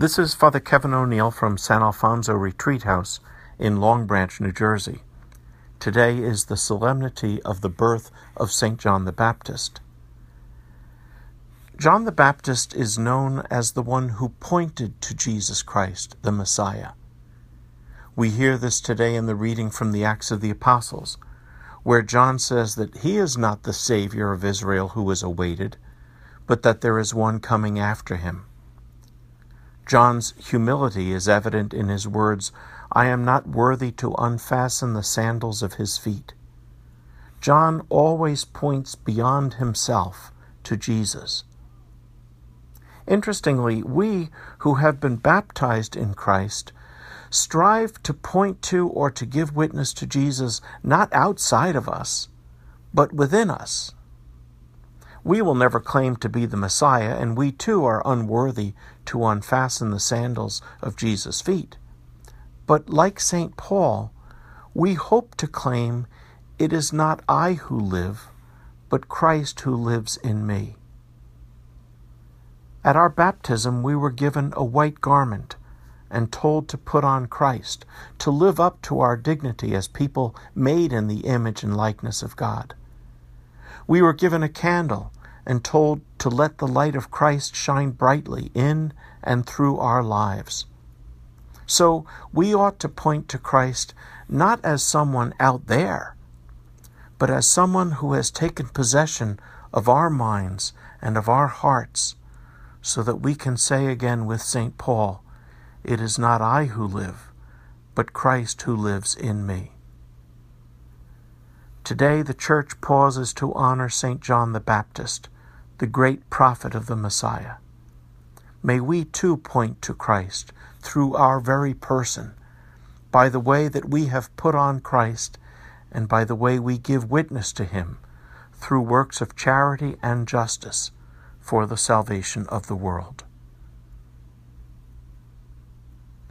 This is Father Kevin O'Neill from San Alfonso Retreat House in Long Branch, New Jersey. Today is the solemnity of the birth of St. John the Baptist. John the Baptist is known as the one who pointed to Jesus Christ, the Messiah. We hear this today in the reading from the Acts of the Apostles, where John says that he is not the Savior of Israel who is awaited, but that there is one coming after him. John's humility is evident in his words, I am not worthy to unfasten the sandals of his feet. John always points beyond himself to Jesus. Interestingly, we who have been baptized in Christ strive to point to or to give witness to Jesus not outside of us, but within us. We will never claim to be the Messiah, and we too are unworthy to unfasten the sandals of Jesus' feet. But like St. Paul, we hope to claim, It is not I who live, but Christ who lives in me. At our baptism, we were given a white garment and told to put on Christ, to live up to our dignity as people made in the image and likeness of God. We were given a candle and told to let the light of Christ shine brightly in and through our lives. So we ought to point to Christ not as someone out there, but as someone who has taken possession of our minds and of our hearts so that we can say again with St. Paul, It is not I who live, but Christ who lives in me. Today, the Church pauses to honor St. John the Baptist, the great prophet of the Messiah. May we too point to Christ through our very person, by the way that we have put on Christ, and by the way we give witness to him through works of charity and justice for the salvation of the world.